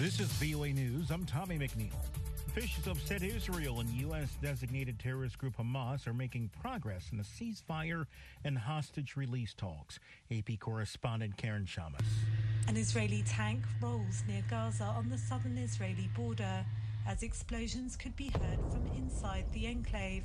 This is VOA News. I'm Tommy McNeil. Officials said Israel and U.S. designated terrorist group Hamas are making progress in the ceasefire and hostage release talks. AP correspondent Karen Chammas. An Israeli tank rolls near Gaza on the southern Israeli border as explosions could be heard from inside the enclave.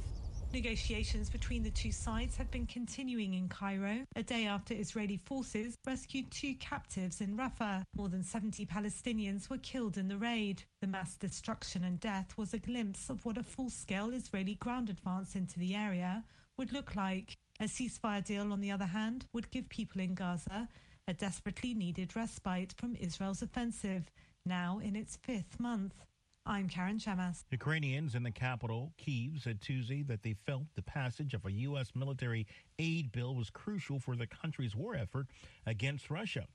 Negotiations between the two sides have been continuing in Cairo, a day after Israeli forces rescued two captives in Rafah. More than 70 Palestinians were killed in the raid. The mass destruction and death was a glimpse of what a full scale Israeli ground advance into the area would look like. A ceasefire deal, on the other hand, would give people in Gaza a desperately needed respite from Israel's offensive, now in its fifth month. I'm Karen Chammas. Ukrainians in the capital, Kiev, said Tuesday that they felt the passage of a U.S. military aid bill was crucial for the country's war effort against Russia.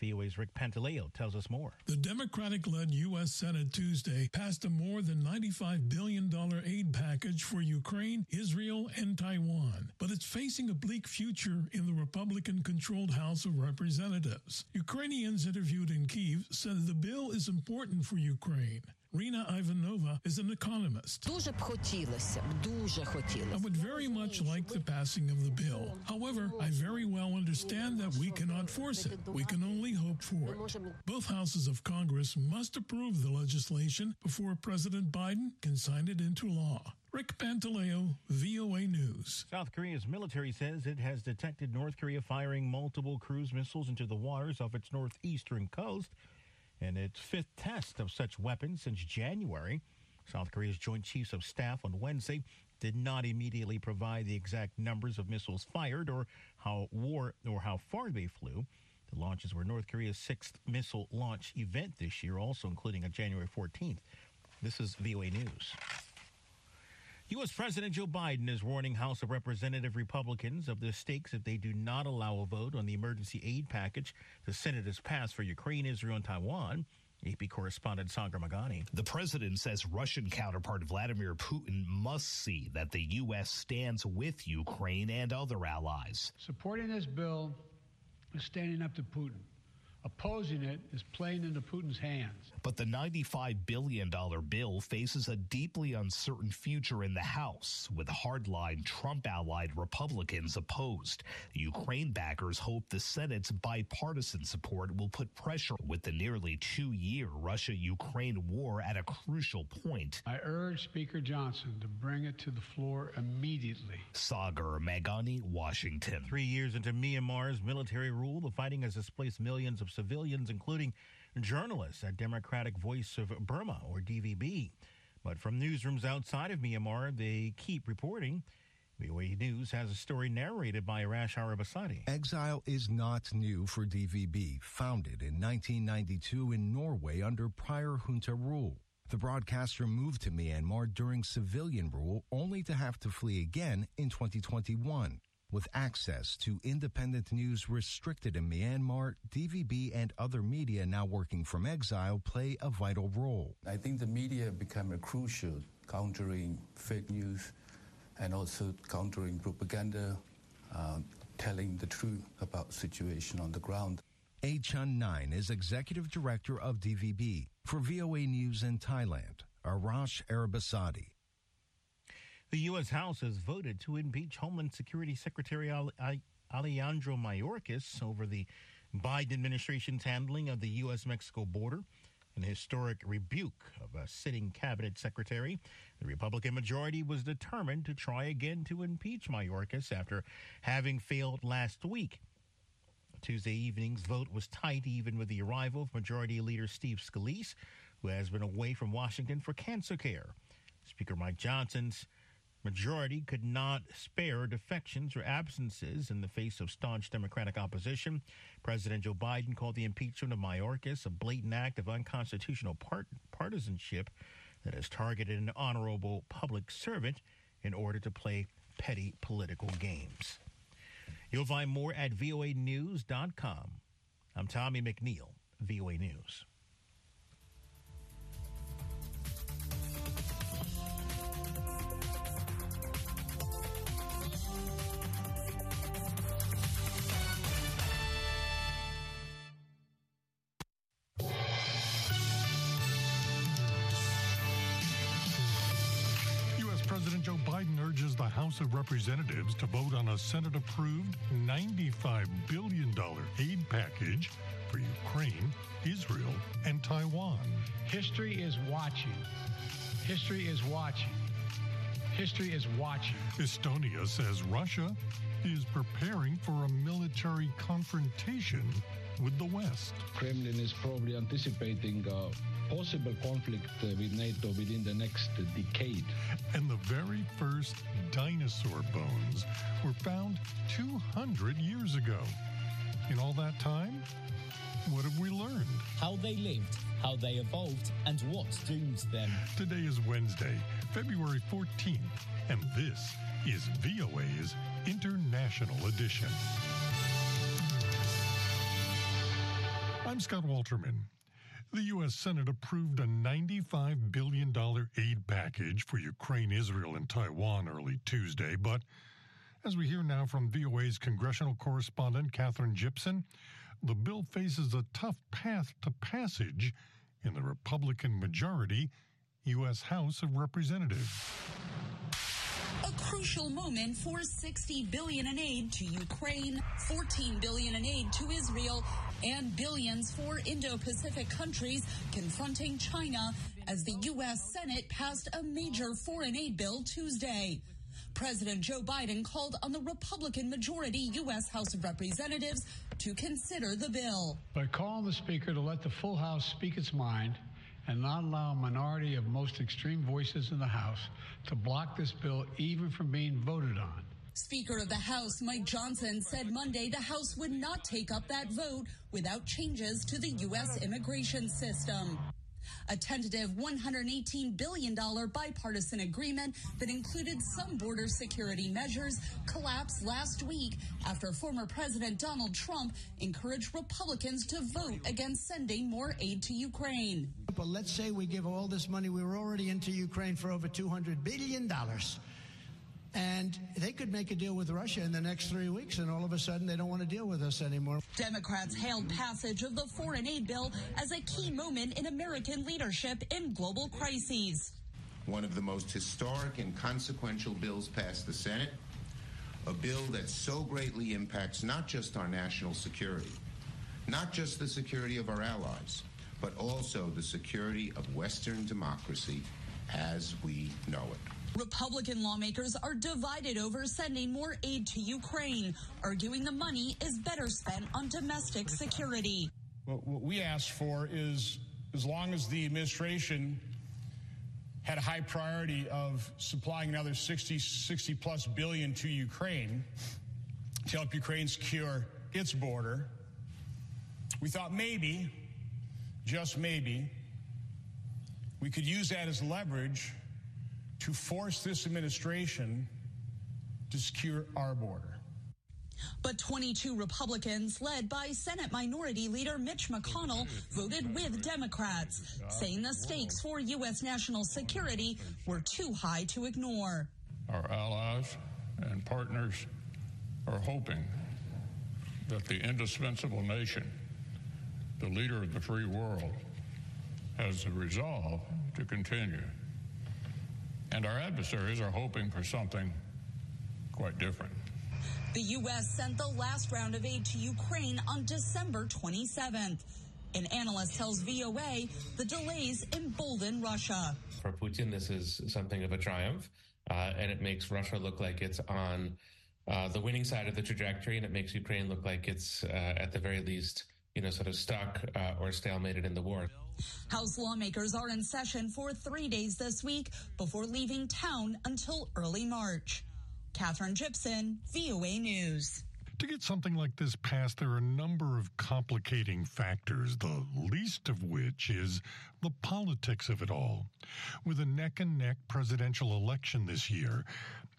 VOA's Rick Pantaleo tells us more. The Democratic led U.S. Senate Tuesday passed a more than $95 billion aid package for Ukraine, Israel, and Taiwan. But it's facing a bleak future in the Republican controlled House of Representatives. Ukrainians interviewed in Kiev said the bill is important for Ukraine. Rina Ivanova is an economist. Дуже б хотілося б, дуже I хотілося. would very much like the passing of the bill. However, I very well understand that we cannot force it. We can only hope for it. Both houses of Congress must approve the legislation before President Biden can sign it into law. Rick Pantaleo, VOA News. South Korea's military says it has detected North Korea firing multiple cruise missiles into the waters off its northeastern coast in its fifth test of such weapons since January. South Korea's Joint Chiefs of Staff on Wednesday did not immediately provide the exact numbers of missiles fired or how war or how far they flew. The launches were North Korea's sixth missile launch event this year, also including on January 14th. This is VOA News. U.S. President Joe Biden is warning House of Representative Republicans of the stakes if they do not allow a vote on the emergency aid package the Senate has passed for Ukraine, Israel, and Taiwan. AP correspondent Sagar Meghani. The president says Russian counterpart Vladimir Putin must see that the U.S. stands with Ukraine and other allies. Supporting this bill is standing up to Putin. Opposing it is playing into Putin's hands. But the $95 billion bill faces a deeply uncertain future in the House, with hardline Trump allied Republicans opposed. Ukraine backers hope the Senate's bipartisan support will put pressure with the nearly two year Russia Ukraine war at a crucial point. I urge Speaker Johnson to bring it to the floor immediately. Sagar Meghani, Washington. Three years into Myanmar's military rule, the fighting has displaced millions of civilians, including journalists at Democratic Voice of Burma, or DVB. But from newsrooms outside of Myanmar, they keep reporting. VOA News has a story narrated by Arash Arabasadi. Exile is not new for DVB, founded in 1992 in Norway under prior junta rule. The broadcaster moved to Myanmar during civilian rule only to have to flee again in 2021. With access to independent news restricted in Myanmar, DVB and other media now working from exile play a vital role. I think the media become a crucial countering fake news and also countering propaganda, uh, telling the truth about situation on the ground. Aye Chan Naing is executive director of DVB for VOA News in Thailand. Arash Arabasadi. The U.S. House has voted to impeach Homeland Security Secretary Ale- Ale- Alejandro Mayorkas over the Biden administration's handling of the U.S. Mexico border. An historic rebuke of a sitting cabinet secretary. The Republican majority was determined to try again to impeach Mayorkas after having failed last week. Tuesday evening's vote was tight, even with the arrival of Majority Leader Steve Scalise, who has been away from Washington for cancer care. Speaker Mike Johnson's majority could not spare defections or absences in the face of staunch Democratic opposition. President Joe Biden called the impeachment of Mayorkas a blatant act of unconstitutional part- partisanship that has targeted an honorable public servant in order to play petty political games. You'll find more at voanews.com. I'm Tommy McNeil, VOA News. House of Representatives to vote on a Senate approved $95 billion aid package for Ukraine, Israel, and Taiwan. History is watching. History is watching. History is watching. Estonia says Russia is preparing for a military confrontation with the West. Kremlin is probably anticipating a possible conflict uh, with NATO within the next decade. And the very first dinosaur bones were found 200 years ago. In all that time, what have we learned? How they lived, how they evolved, and what doomed them. Today is Wednesday, February 14th, and this is VOA's International Edition. I'm Scott Walterman. The U.S. Senate approved a $95 billion aid package for Ukraine, Israel, and Taiwan early Tuesday. But as we hear now from VOA's congressional correspondent, Katherine Gypson, the bill faces a tough path to passage in the Republican majority U.S. House of Representatives. Crucial moment for 60 billion in aid to Ukraine, 14 billion in aid to Israel, and billions for Indo-Pacific countries confronting China as the U.S. Senate passed a major foreign aid bill Tuesday. President Joe Biden called on the Republican majority U.S. House of Representatives to consider the bill. But call on the Speaker to let the full House speak its mind and not allow a minority of most extreme voices in the House to block this bill even from being voted on. Speaker of the House Mike Johnson said Monday the House would not take up that vote without changes to the U.S. immigration system. A tentative $118 billion bipartisan agreement that included some border security measures collapsed last week after former President Donald Trump encouraged Republicans to vote against sending more aid to Ukraine. But let's say we give all this money, we were already into Ukraine for over $200 billion. And they could make a deal with Russia in the next three weeks, and all of a sudden they don't want to deal with us anymore. Democrats hailed passage of the foreign aid bill as a key moment in American leadership in global crises. One of the most historic and consequential bills passed the Senate, a bill that so greatly impacts not just our national security, not just the security of our allies, but also the security of Western democracy as we know it. Republican lawmakers are divided over sending more aid to Ukraine, arguing the money is better spent on domestic security. What we asked for is as long as the administration had a high priority of supplying another 60, 60 plus billion to Ukraine to help Ukraine secure its border, we thought maybe, just maybe, we could use that as leverage to force this administration to secure our border. But 22 Republicans, led by Senate Minority Leader Mitch McConnell, voted with Democrats, saying the stakes for U.S. national security were too high to ignore. Our allies and partners are hoping that the indispensable nation, the leader of the free world, has the resolve to continue and our adversaries are hoping for something quite different. The U.S. sent the last round of aid to Ukraine on December 27th. An analyst tells VOA the delays embolden Russia. For Putin, this is something of a triumph, uh, and it makes Russia look like it's on uh, the winning side of the trajectory, and it makes Ukraine look like it's, uh, at the very least, you know, sort of stuck uh, or stalemated in the war. House lawmakers are in session for three days this week before leaving town until early March. Katherine Gypson, VOA News. To get something like this passed, there are a number of complicating factors, the least of which is the politics of it all. With a neck and neck presidential election this year,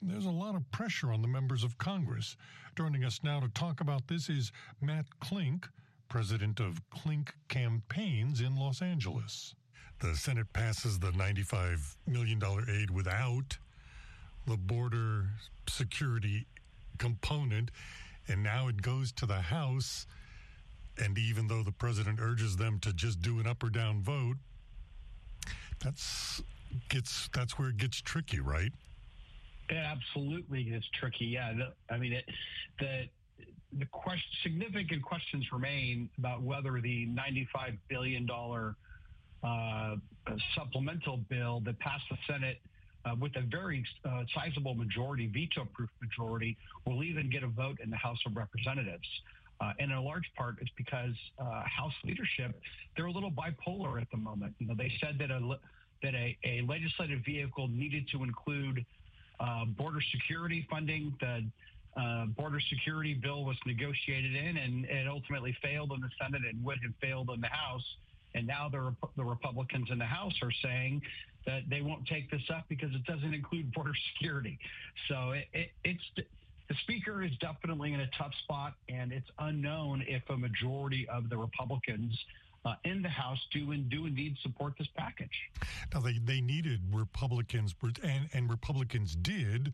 there's a lot of pressure on the members of Congress. Joining us now to talk about this is Matt Klink, president of Klink Campaigns in Los Angeles. The Senate passes the $95 million aid without the border security component, and now it goes to the House. And even though the president urges them to just do an up or down vote, that's gets that's where it gets tricky, right? It absolutely is tricky. Yeah, I mean, it, the the question, significant questions remain about whether the $95 billion uh, supplemental bill that passed the Senate uh, with a very uh, sizable majority, veto-proof majority, will even get a vote in the House of Representatives. Uh, and in a large part, it's because uh, House leadership they're a little bipolar at the moment. You know, they said that a that a, a legislative vehicle needed to include uh, border security funding. The uh, border security bill was negotiated in, and it ultimately failed in the Senate and would have failed in the House. And now the, the Republicans in the House are saying that they won't take this up because it doesn't include border security. So it, it, it's the speaker is definitely in a tough spot, and it's unknown if a majority of the Republicans uh, in the House do and do indeed support this package. Now they they needed Republicans, and and Republicans did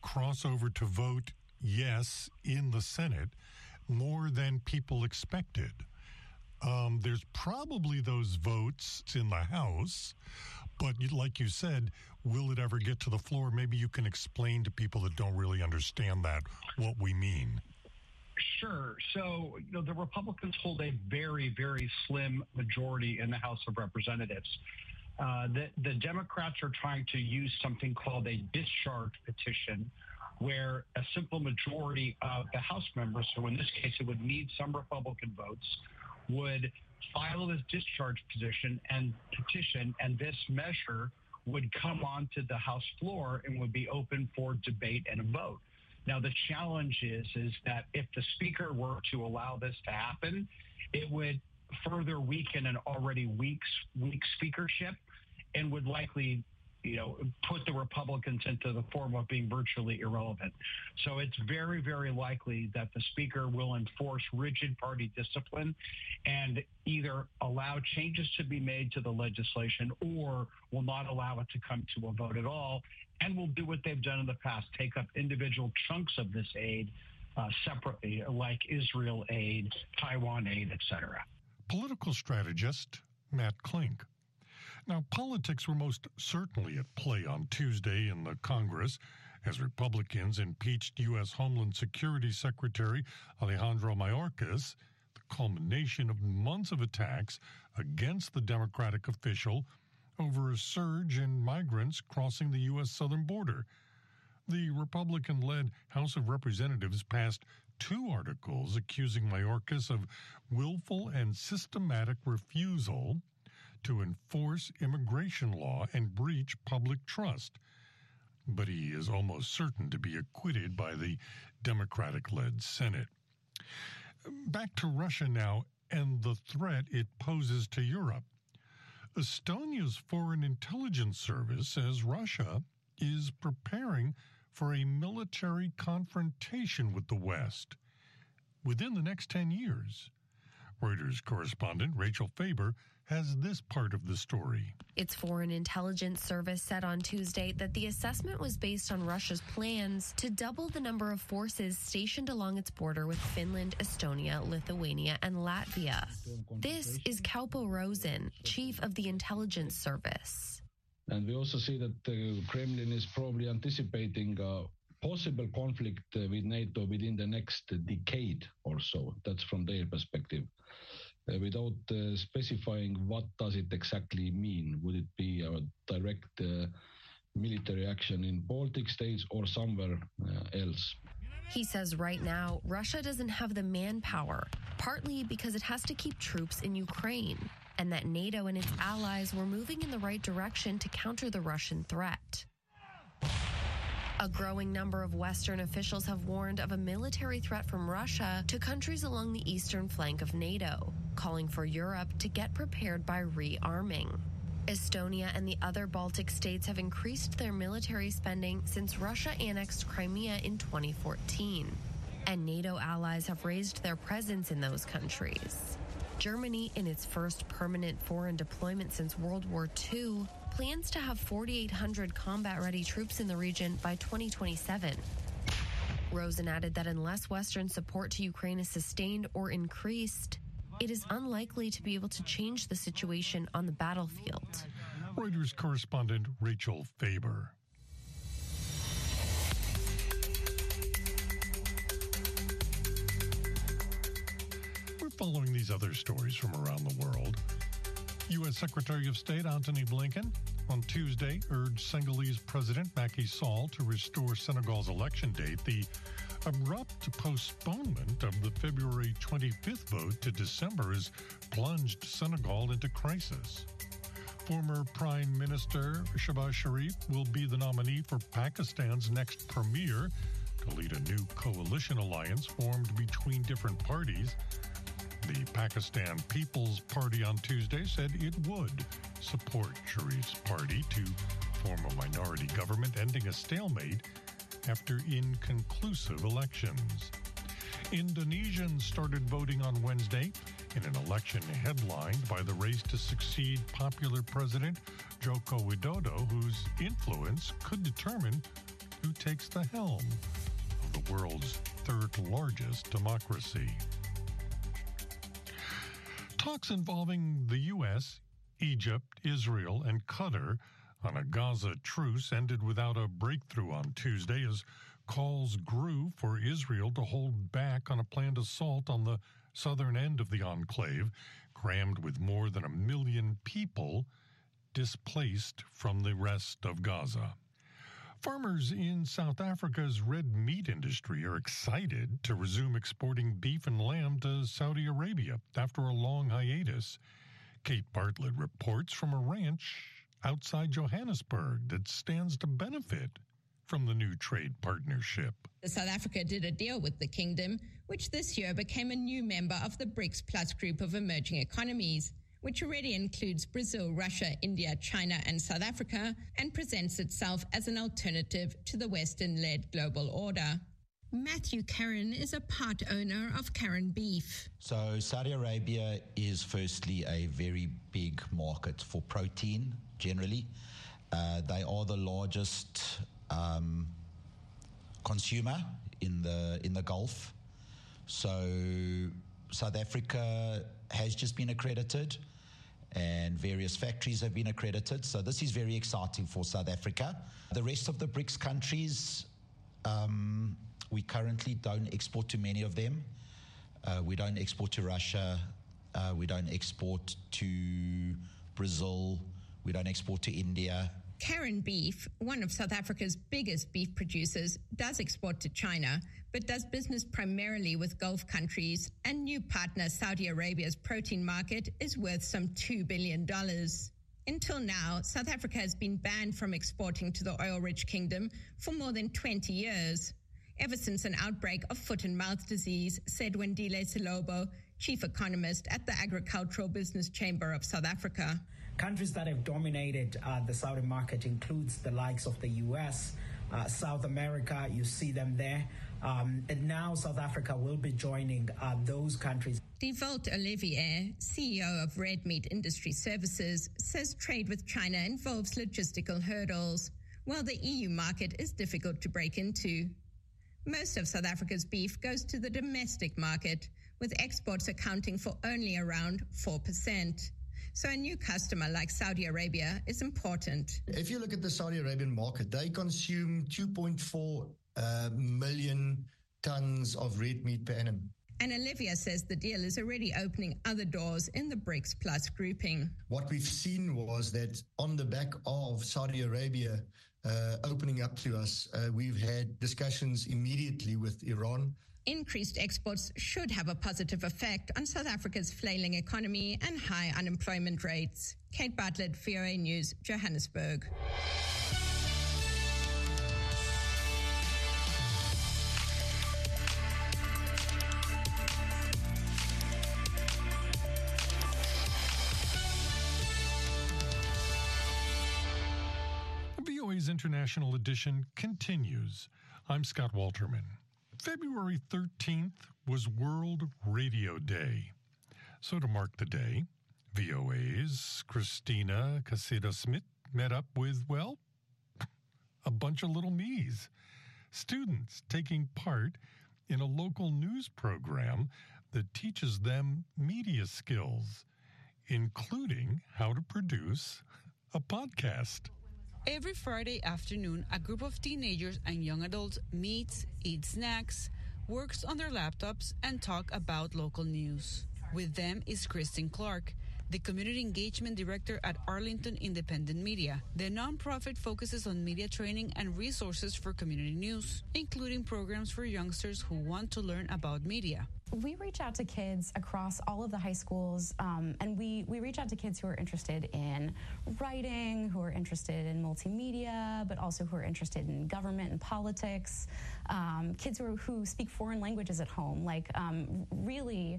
cross over to vote yes in the Senate more than people expected. Um, there's probably those votes in the House, but like you said, will it ever get to the floor? Maybe you can explain to people that don't really understand that what we mean. Sure. So, you know, the Republicans hold a very, very slim majority in the House of Representatives. Uh, the, the Democrats are trying to use something called a discharge petition, where a simple majority of the House members, so in this case it would need some Republican votes, would file this discharge petition and petition, and this measure would come onto the House floor and would be open for debate and a vote. Now the challenge is is that if the speaker were to allow this to happen, it would further weaken an already weak weak speakership and would likely you know, put the Republicans into the form of being virtually irrelevant. So it's very, very likely that the speaker will enforce rigid party discipline and either allow changes to be made to the legislation or will not allow it to come to a vote at all and will do what they've done in the past, take up individual chunks of this aid uh, separately, like Israel aid, Taiwan aid, etc. Political strategist Matt Klink now, politics were most certainly at play on Tuesday in the Congress as Republicans impeached U.S. Homeland Security Secretary Alejandro Mayorkas, the culmination of months of attacks against the Democratic official over a surge in migrants crossing the U.S. southern border. The Republican led House of Representatives passed two articles accusing Mayorkas of willful and systematic refusal to enforce immigration law and breach public trust. But he is almost certain to be acquitted by the Democratic led Senate. Back to Russia now and the threat it poses to Europe. Estonia's Foreign Intelligence Service says Russia is preparing for a military confrontation with the West within the next 10 years. Reuters correspondent Rachel Faber has this part of the story. Its Foreign Intelligence Service said on Tuesday that the assessment was based on Russia's plans to double the number of forces stationed along its border with Finland, Estonia, Lithuania, and Latvia. This is Kaupo Rosin, chief of the intelligence service. And we also see that the Kremlin is probably anticipating a possible conflict uh, with NATO within the next decade or so. That's from their perspective. Uh, without uh, specifying what does it exactly mean. Would it be a direct uh, military action in Baltic states or somewhere else? He says right now, Russia doesn't have the manpower, partly because it has to keep troops in Ukraine, and that NATO and its allies were moving in the right direction to counter the Russian threat. A growing number of Western officials have warned of a military threat from Russia to countries along the eastern flank of NATO, calling for Europe to get prepared by rearming. Estonia and the other Baltic states have increased their military spending since Russia annexed Crimea in 2014. And NATO allies have raised their presence in those countries. Germany, in its first permanent foreign deployment since World War II, plans to have 4,800 combat ready troops in the region by 2027. Rosin added that unless Western support to Ukraine is sustained or increased, it is unlikely to be able to change the situation on the battlefield. Reuters correspondent Rachel Faber. We're following these other stories from around the world. U.S. Secretary of State Antony Blinken on Tuesday urged Senegalese President Macky Sall to restore Senegal's election date. The abrupt postponement of the February 25th vote to December has plunged Senegal into crisis. Former Prime Minister Shehbaz Sharif will be the nominee for Pakistan's next premier to lead a new coalition alliance formed between different parties. The Pakistan People's Party on Tuesday said it would support Sharif's party to form a minority government, ending a stalemate after inconclusive elections. Indonesians started voting on Wednesday in an election headlined by the race to succeed popular President Joko Widodo, whose influence could determine who takes the helm of the world's third largest democracy. Talks involving the U.S., Egypt, Israel, and Qatar on a Gaza truce ended without a breakthrough on Tuesday as calls grew for Israel to hold back on a planned assault on the southern end of the enclave, crammed with more than a million people displaced from the rest of Gaza. Farmers in South Africa's red meat industry are excited to resume exporting beef and lamb to Saudi Arabia after a long hiatus. Kate Bartlett reports from a ranch outside Johannesburg that stands to benefit from the new trade partnership. South Africa did a deal with the kingdom, which this year became a new member of the BRICS Plus group of emerging economies which already includes Brazil, Russia, India, China, and South Africa, and presents itself as an alternative to the Western led global order. Matthew Karan is a part owner of Karan Beef. So, Saudi Arabia is firstly a very big market for protein generally. Uh, they are the largest um, consumer in the in the Gulf. So, South Africa has just been accredited and various factories have been accredited. So this is very exciting for South Africa. The rest of the BRICS countries, um, we currently don't export to many of them. Uh, we don't export to Russia. Uh, we don't export to Brazil. We don't export to India. Karan Beef, one of South Africa's biggest beef producers, does export to China, but does business primarily with Gulf countries, and new partner Saudi Arabia's protein market is worth some $2 billion. Until now, South Africa has been banned from exporting to the oil rich kingdom for more than 20 years. Ever since an outbreak of foot and mouth disease, said Wandile Sihlobo, chief economist at the Agricultural Business Chamber of South Africa. Countries that have dominated uh, the Saudi market includes the likes of the U.S., uh, South America. You see them there. Um, and now South Africa will be joining uh, those countries. Dewald Olivier, CEO of Red Meat Industry Services, says trade with China involves logistical hurdles, while the EU market is difficult to break into. Most of South Africa's beef goes to the domestic market, with exports accounting for only around 4%. So a new customer like Saudi Arabia is important. If you look at the Saudi Arabian market, they consume 2.4 uh, million tons of red meat per annum. And Olivier says the deal is already opening other doors in the BRICS Plus grouping. What we've seen was that on the back of Saudi Arabia uh, opening up to us, uh, we've had discussions immediately with Iran. Increased exports should have a positive effect on South Africa's flailing economy and high unemployment rates. Kate Bartlett, VOA News, Johannesburg. VOA's International Edition continues. I'm Scott Walterman. February 13th was World Radio Day. So, to mark the day, VOA's Cristina Caicedo Smith met up with, well, a bunch of little me's, students taking part in a local news program that teaches them media skills, including how to produce a podcast. Every Friday afternoon, a group of teenagers and young adults meets, eat snacks, works on their laptops, and talk about local news. With them is Kristen Clark, the Community Engagement Director at Arlington Independent Media. The nonprofit focuses on media training and resources for community news, including programs for youngsters who want to learn about media. We reach out to kids across all of the high schools, um, and we, we reach out to kids who are interested in writing, who are interested in multimedia, but also who are interested in government and politics, um, kids who, are, who speak foreign languages at home. Like, um, really,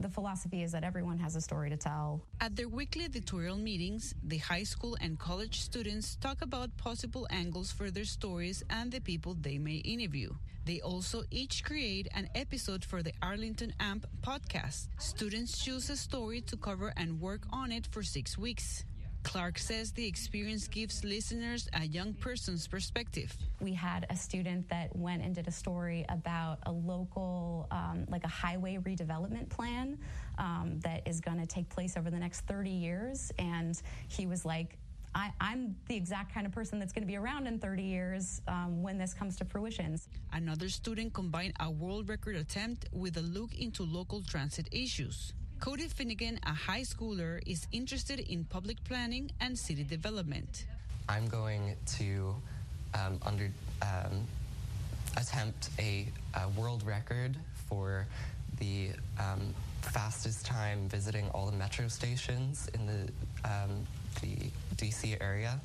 the philosophy is that everyone has a story to tell. At their weekly editorial meetings, the high school and college students talk about possible angles for their stories and the people they may interview. They also each create an episode for the Arlington AMP podcast. Students choose a story to cover and work on it for six weeks. Clark says the experience gives listeners a young person's perspective. We had a student that went and did a story about a local, um, like a highway redevelopment plan um, that is going to take place over the next 30 years. And he was like, I, am the exact kind of person that's going to be around in 30 years um, when this comes to fruition. Another student combined a world record attempt with a look into local transit issues. Cody Finnegan, a high schooler, is interested in public planning and city development. I'm going to um, under um, attempt a, a, world record for the um, fastest time visiting all the metro stations in the um, the DC area.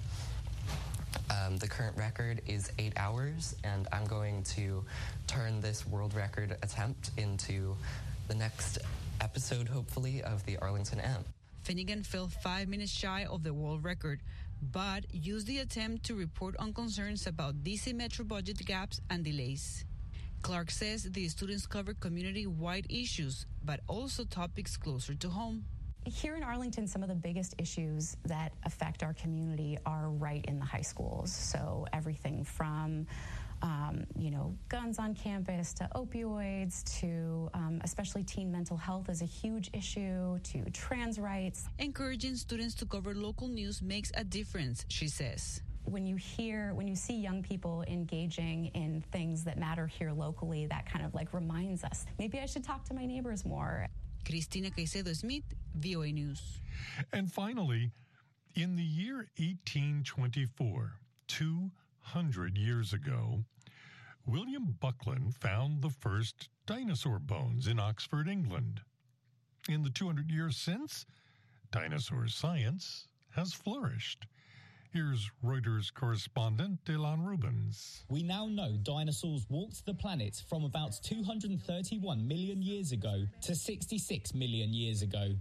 Um, the current record is eight hours, and I'm going to turn this world record attempt into the next episode, hopefully, of the Arlington AMP. Finnegan fell five minutes shy of the world record, but used the attempt to report on concerns about DC Metro budget gaps and delays. Clark says the students cover community wide issues, but also topics closer to home. Here in Arlington, some of the biggest issues that affect our community are right in the high schools. So, everything from um, you know, guns on campus to opioids to um, especially teen mental health is a huge issue to trans rights. Encouraging students to cover local news makes a difference, she says. When you hear when you see young people engaging in things that matter here locally that kind of like reminds us maybe i should talk to my neighbors more. Cristina caicedo smith voa news. And finally in the year 1824 two hundred years ago, William Buckland found the first dinosaur bones in Oxford, England. In the 200 years since, dinosaur science has flourished. Here's Reuters correspondent Dylan Rubens. We now know dinosaurs walked the planet from about 231 million years ago to 66 million years ago.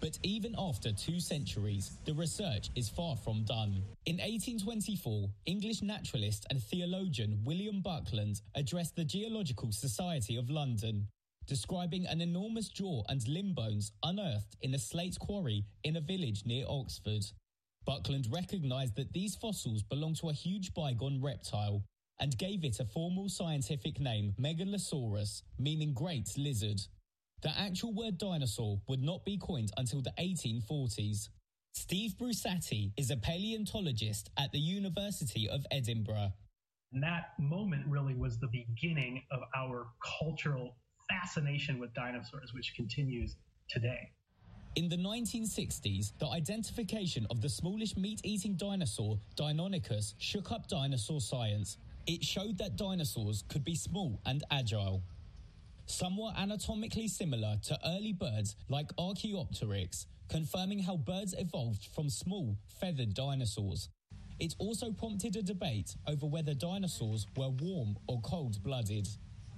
But even after two centuries, the research is far from done. In 1824, English naturalist and theologian William Buckland addressed the Geological Society of London, describing an enormous jaw and limb bones unearthed in a slate quarry in a village near Oxford. Buckland recognized that these fossils belong to a huge bygone reptile and gave it a formal scientific name, Megalosaurus, meaning great lizard. The actual word dinosaur would not be coined until the 1840s. Steve Brusatte is a paleontologist at the University of Edinburgh. And that moment really was the beginning of our cultural fascination with dinosaurs, which continues today. In the 1960s, the identification of the smallish meat eating dinosaur, Deinonychus, shook up dinosaur science. It showed that dinosaurs could be small and agile somewhat anatomically similar to early birds like Archaeopteryx, confirming how birds evolved from small, feathered dinosaurs. It also prompted a debate over whether dinosaurs were warm or cold blooded.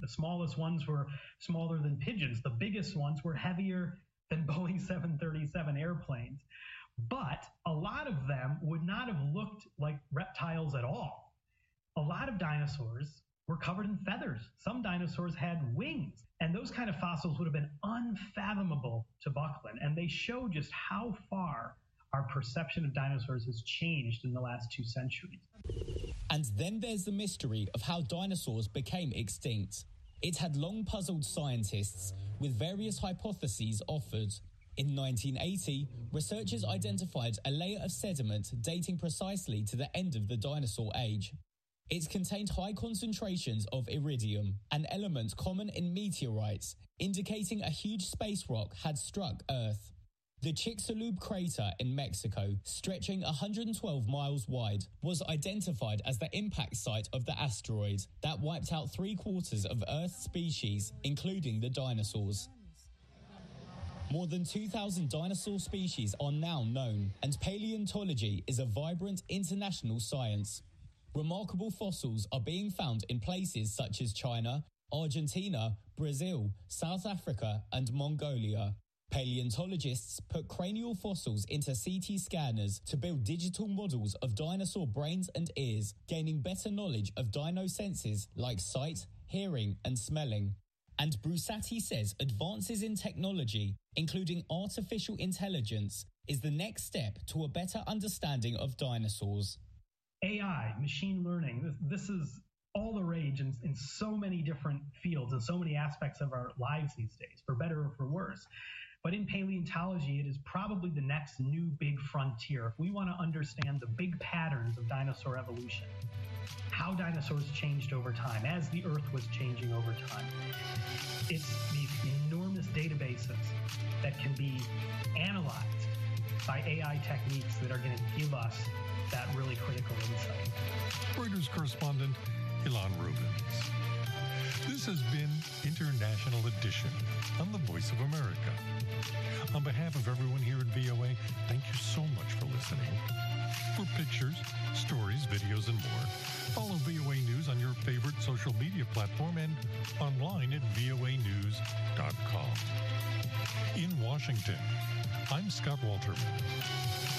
The smallest ones were smaller than pigeons, the biggest ones were heavier than Boeing 737 airplanes. But a lot of them would not have looked like reptiles at all. A lot of dinosaurs were covered in feathers. Some dinosaurs had wings. And those kind of fossils would have been unfathomable to Buckland. And they show just how far our perception of dinosaurs has changed in the last two centuries. And then there's the mystery of how dinosaurs became extinct. It had long puzzled scientists, with various hypotheses offered. In 1980, researchers identified a layer of sediment dating precisely to the end of the dinosaur age. It contained high concentrations of iridium, an element common in meteorites, indicating a huge space rock had struck Earth. The Chicxulub crater in Mexico, stretching 112 miles wide, was identified as the impact site of the asteroid that wiped out three quarters of Earth's species, including the dinosaurs. More than 2,000 dinosaur species are now known, and paleontology is a vibrant international science. Remarkable fossils are being found in places such as China, Argentina, Brazil, South Africa, and Mongolia. Paleontologists put cranial fossils into CT scanners to build digital models of dinosaur brains and ears, gaining better knowledge of dino senses like sight, hearing, and smelling. And Brusatte says advances in technology, including artificial intelligence, is the next step to a better understanding of dinosaurs. AI, machine learning, this, this is all the rage in, in so many different fields and so many aspects of our lives these days, for better or for worse. But in paleontology, it is probably the next new big frontier. If we want to understand the big patterns of dinosaur evolution, how dinosaurs changed over time, as the Earth was changing over time, it's these enormous databases that can be analyzed by AI techniques that are going to give us that really critical insight. Reuters correspondent Ilan Rubins. This has been International Edition on the Voice of America. On behalf of everyone here at VOA, thank you so much for listening. For pictures, stories, videos, and more, follow VOA News on your favorite social media platform and online at voanews.com. In Washington, I'm Scott Walterman.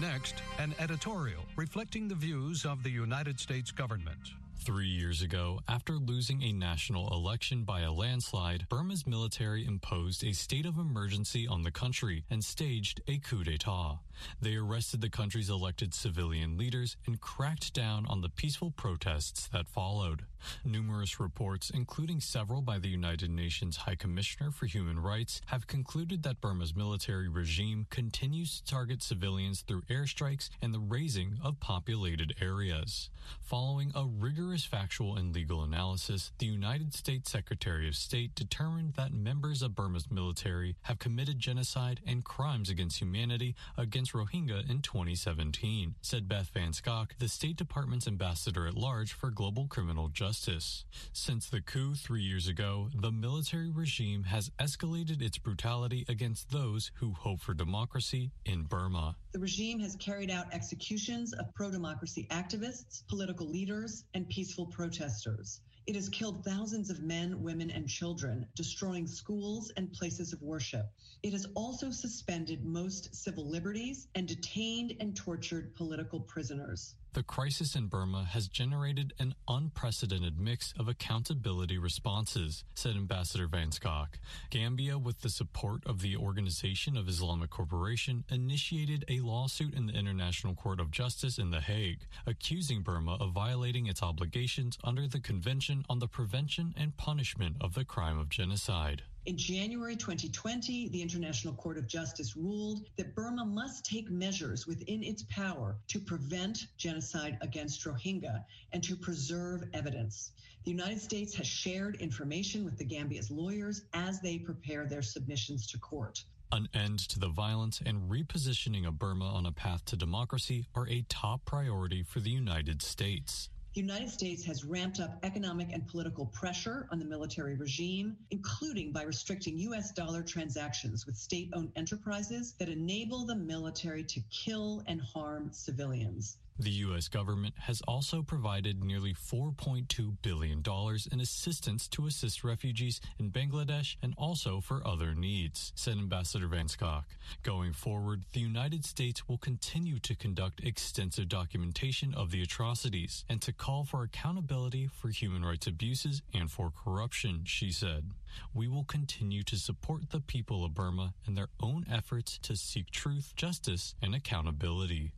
Next, an editorial reflecting the views of the United States government. Three years ago, after losing a national election by a landslide, Burma's military imposed a state of emergency on the country and staged a coup d'etat. They arrested the country's elected civilian leaders and cracked down on the peaceful protests that followed. Numerous reports, including several by the United Nations High Commissioner for Human Rights, have concluded that Burma's military regime continues to target civilians through airstrikes and the razing of populated areas. Following a rigorous factual and legal analysis, the United States Secretary of State determined that members of Burma's military have committed genocide and crimes against humanity against Rohingya in 2017, said Beth Van Schaack, the State Department's ambassador at large for global criminal justice. Since the coup three years ago, the military regime has escalated its brutality against those who hope for democracy in Burma. The regime has carried out executions of pro democracy activists, political leaders, and peaceful protesters. It has killed thousands of men, women, and children, destroying schools and places of worship. It has also suspended most civil liberties and detained and tortured political prisoners. The crisis in Burma has generated an unprecedented mix of accountability responses, said Ambassador Van Schaack. Gambia, with the support of the Organization of Islamic Cooperation, initiated a lawsuit in the International Court of Justice in The Hague, accusing Burma of violating its obligations under the Convention on the Prevention and Punishment of the Crime of Genocide. In January 2020, the International Court of Justice ruled that Burma must take measures within its power to prevent genocide against Rohingya and to preserve evidence. The United States has shared information with the Gambia's lawyers as they prepare their submissions to court. An end to the violence and repositioning of Burma on a path to democracy are a top priority for the United States. The United States has ramped up economic and political pressure on the military regime, including by restricting U.S. dollar transactions with state owned enterprises that enable the military to kill and harm civilians. The U.S. government has also provided nearly $4.2 billion in assistance to assist refugees in Bangladesh and also for other needs, said Ambassador Van Schaack. Going forward, the United States will continue to conduct extensive documentation of the atrocities and to call for accountability for human rights abuses and for corruption, she said. We will continue to support the people of Burma in their own efforts to seek truth, justice, and accountability.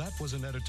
That was an editorial.